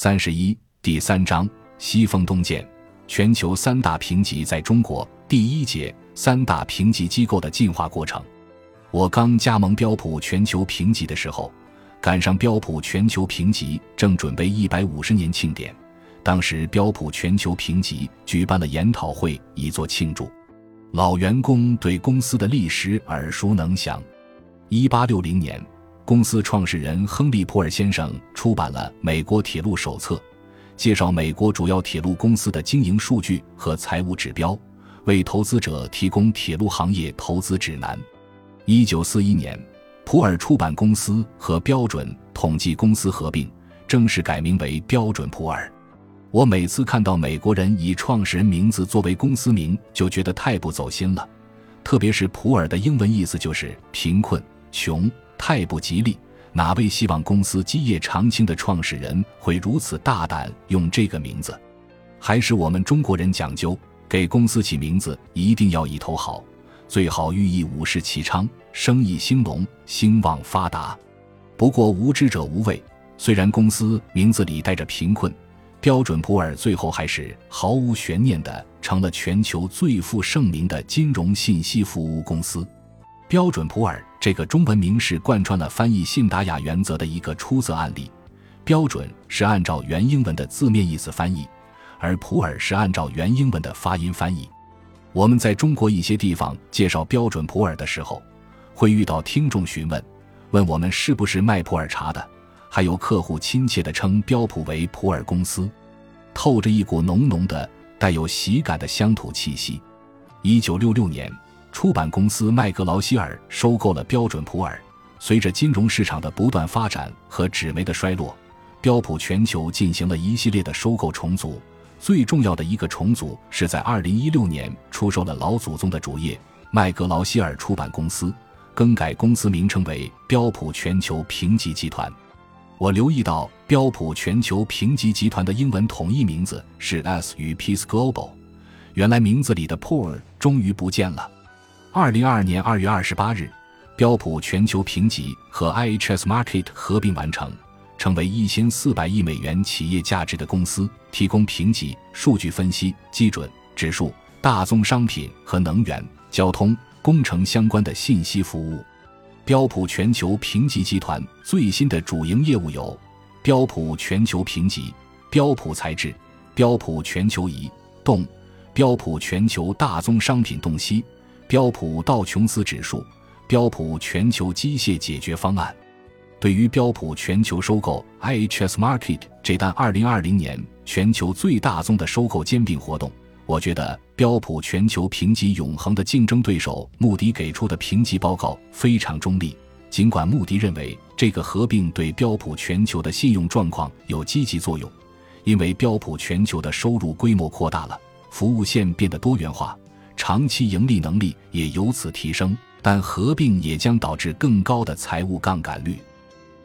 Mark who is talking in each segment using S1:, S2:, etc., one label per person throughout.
S1: 三十一第三章西风东渐，全球三大评级在中国第一节三大评级机构的进化过程。我刚加盟标普全球评级的时候，赶上标普全球评级正准备一百五十年庆典，当时标普全球评级举办了研讨会以作庆祝。老员工对公司的历史耳熟能详。一八六零年。公司创始人亨利·普尔先生出版了《美国铁路手册》，介绍美国主要铁路公司的经营数据和财务指标，为投资者提供铁路行业投资指南。一九四一年，普尔出版公司和标准统计公司合并，正式改名为标准普尔。我每次看到美国人以创始人名字作为公司名，就觉得太不走心了。特别是普尔的英文意思就是贫困、穷。太不吉利！哪位希望公司基业长青的创始人会如此大胆用这个名字？还是我们中国人讲究，给公司起名字一定要一头好，最好寓意五世其昌、生意兴隆、兴旺发达。不过无知者无畏，虽然公司名字里带着贫困，标准普尔最后还是毫无悬念的成了全球最负盛名的金融信息服务公司。标准普尔这个中文名是贯穿了翻译信达雅原则的一个出色案例。标准是按照原英文的字面意思翻译，而普洱是按照原英文的发音翻译。我们在中国一些地方介绍标准普洱的时候，会遇到听众询问，问我们是不是卖普洱茶的，还有客户亲切地称标普为普洱公司，透着一股浓浓的带有喜感的乡土气息。一九六六年。出版公司麦格劳希尔收购了标准普尔。随着金融市场的不断发展和纸媒的衰落，标普全球进行了一系列的收购重组。最重要的一个重组是在2016年出售了老祖宗的主业麦格劳希尔出版公司，更改公司名称为标普全球评级集团。我留意到标普全球评级集团的英文统一名字是 S 与 Peace Global，原来名字里的 Poor 终于不见了。二零二二年二月二十八日，标普全球评级和 IHS Market 合并完成，成为一千四百亿美元企业价值的公司，提供评级、数据分析、基准、指数、大宗商品和能源、交通、工程相关的信息服务。标普全球评级集团最新的主营业务有：标普全球评级、标普材质、标普全球移动、标普全球大宗商品洞悉。标普道琼斯指数、标普全球机械解决方案，对于标普全球收购 IHS Market 这单2020年全球最大宗的收购兼并活动，我觉得标普全球评级永恒的竞争对手穆迪给出的评级报告非常中立。尽管穆迪认为这个合并对标普全球的信用状况有积极作用，因为标普全球的收入规模扩大了，服务线变得多元化。长期盈利能力也由此提升，但合并也将导致更高的财务杠杆率。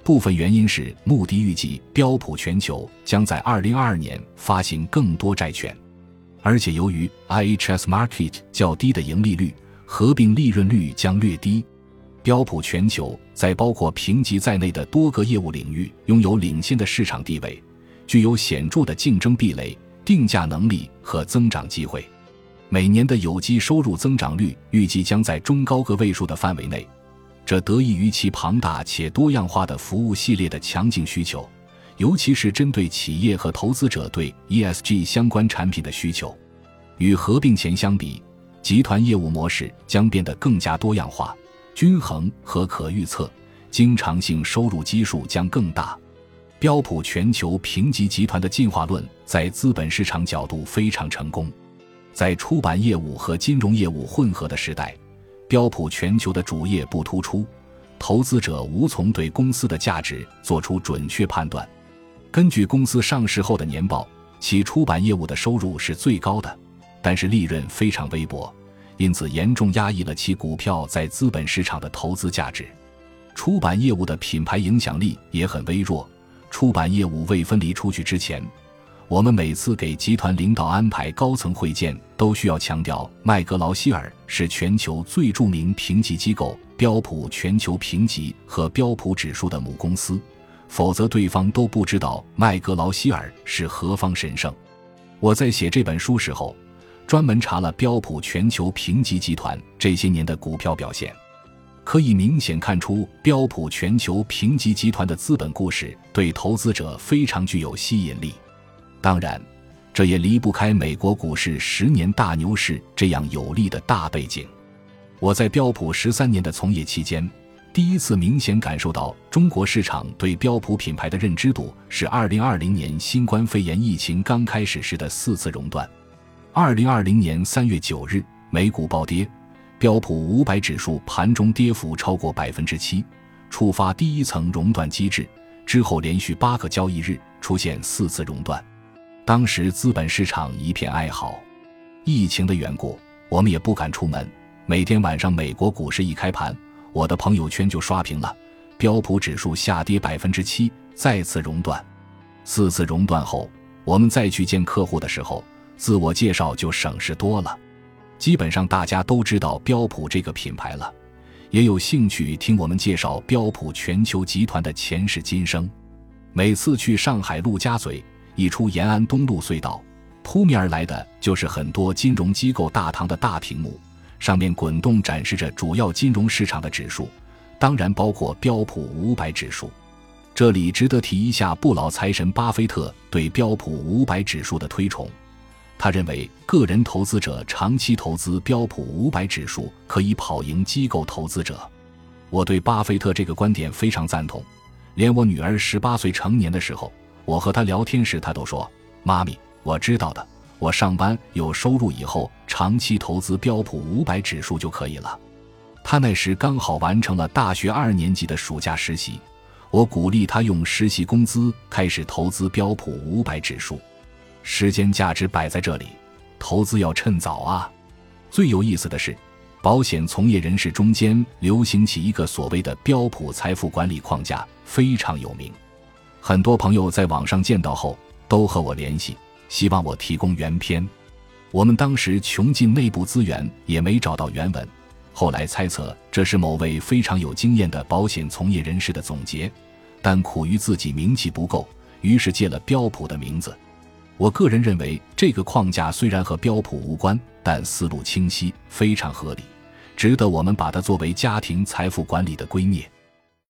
S1: 部分原因是穆迪预计标普全球将在2022年发行更多债券，而且由于 IHS Market 较低的盈利率，合并利润率将略低。标普全球在包括评级在内的多个业务领域拥有领先的市场地位，具有显著的竞争壁垒、定价能力和增长机会。每年的有机收入增长率预计将在中高个位数的范围内，这得益于其庞大且多样化的服务系列的强劲需求，尤其是针对企业和投资者对 ESG 相关产品的需求。与合并前相比，集团业务模式将变得更加多样化、均衡和可预测，经常性收入基数将更大。标普全球评级集团的进化论在资本市场角度非常成功。在出版业务和金融业务混合的时代，标普全球的主业不突出，投资者无从对公司的价值做出准确判断。根据公司上市后的年报，其出版业务的收入是最高的，但是利润非常微薄，因此严重压抑了其股票在资本市场的投资价值。出版业务的品牌影响力也很微弱。出版业务未分离出去之前。我们每次给集团领导安排高层会见，都需要强调麦格劳希尔是全球最著名评级机构标普全球评级和标普指数的母公司，否则对方都不知道麦格劳希尔是何方神圣。我在写这本书时候，专门查了标普全球评级集团这些年的股票表现，可以明显看出标普全球评级集团的资本故事对投资者非常具有吸引力。当然，这也离不开美国股市十年大牛市这样有利的大背景。我在标普十三年的从业期间。第一次明显感受到中国市场对标普品牌的认知度是二零二零年新冠肺炎疫情刚开始时的四次熔断。二零二零年三月九日，美股暴跌，标普五百指数盘中跌幅超过百分之七，触发第一层熔断机制。之后连续八个交易日出现四次熔断，当时资本市场一片哀嚎。疫情的缘故，我们也不敢出门，每天晚上美国股市一开盘。我的朋友圈就刷屏了，标普指数下跌百分之七，再次熔断。四次熔断后，我们再去见客户的时候，自我介绍就省事多了。基本上大家都知道标普这个品牌了，也有兴趣听我们介绍标普全球集团的前世今生。每次去上海陆家嘴，一出延安东路隧道，扑面而来的就是很多金融机构大堂的大屏幕。上面滚动展示着主要金融市场的指数，当然包括标普五百指数。这里值得提一下，不老财神巴菲特对标普五百指数的推崇。他认为，个人投资者长期投资标普五百指数可以跑赢机构投资者。我对巴菲特这个观点非常赞同。连我女儿十八岁成年的时候，我和他聊天时，他都说：“妈咪，我知道的。”我上班有收入以后，长期投资标普五百指数就可以了。他那时刚好完成了大学二年级的暑假实习，我鼓励他用实习工资开始投资标普五百指数。时间价值摆在这里，投资要趁早啊！最有意思的是，保险从业人士中间流行起一个所谓的标普财富管理框架，非常有名。很多朋友在网上见到后都和我联系。希望我提供原片，我们当时穷尽内部资源也没找到原文。后来猜测这是某位非常有经验的保险从业人士的总结，但苦于自己名气不够，于是借了标普的名字。我个人认为这个框架虽然和标普无关，但思路清晰，非常合理，值得我们把它作为家庭财富管理的圭臬。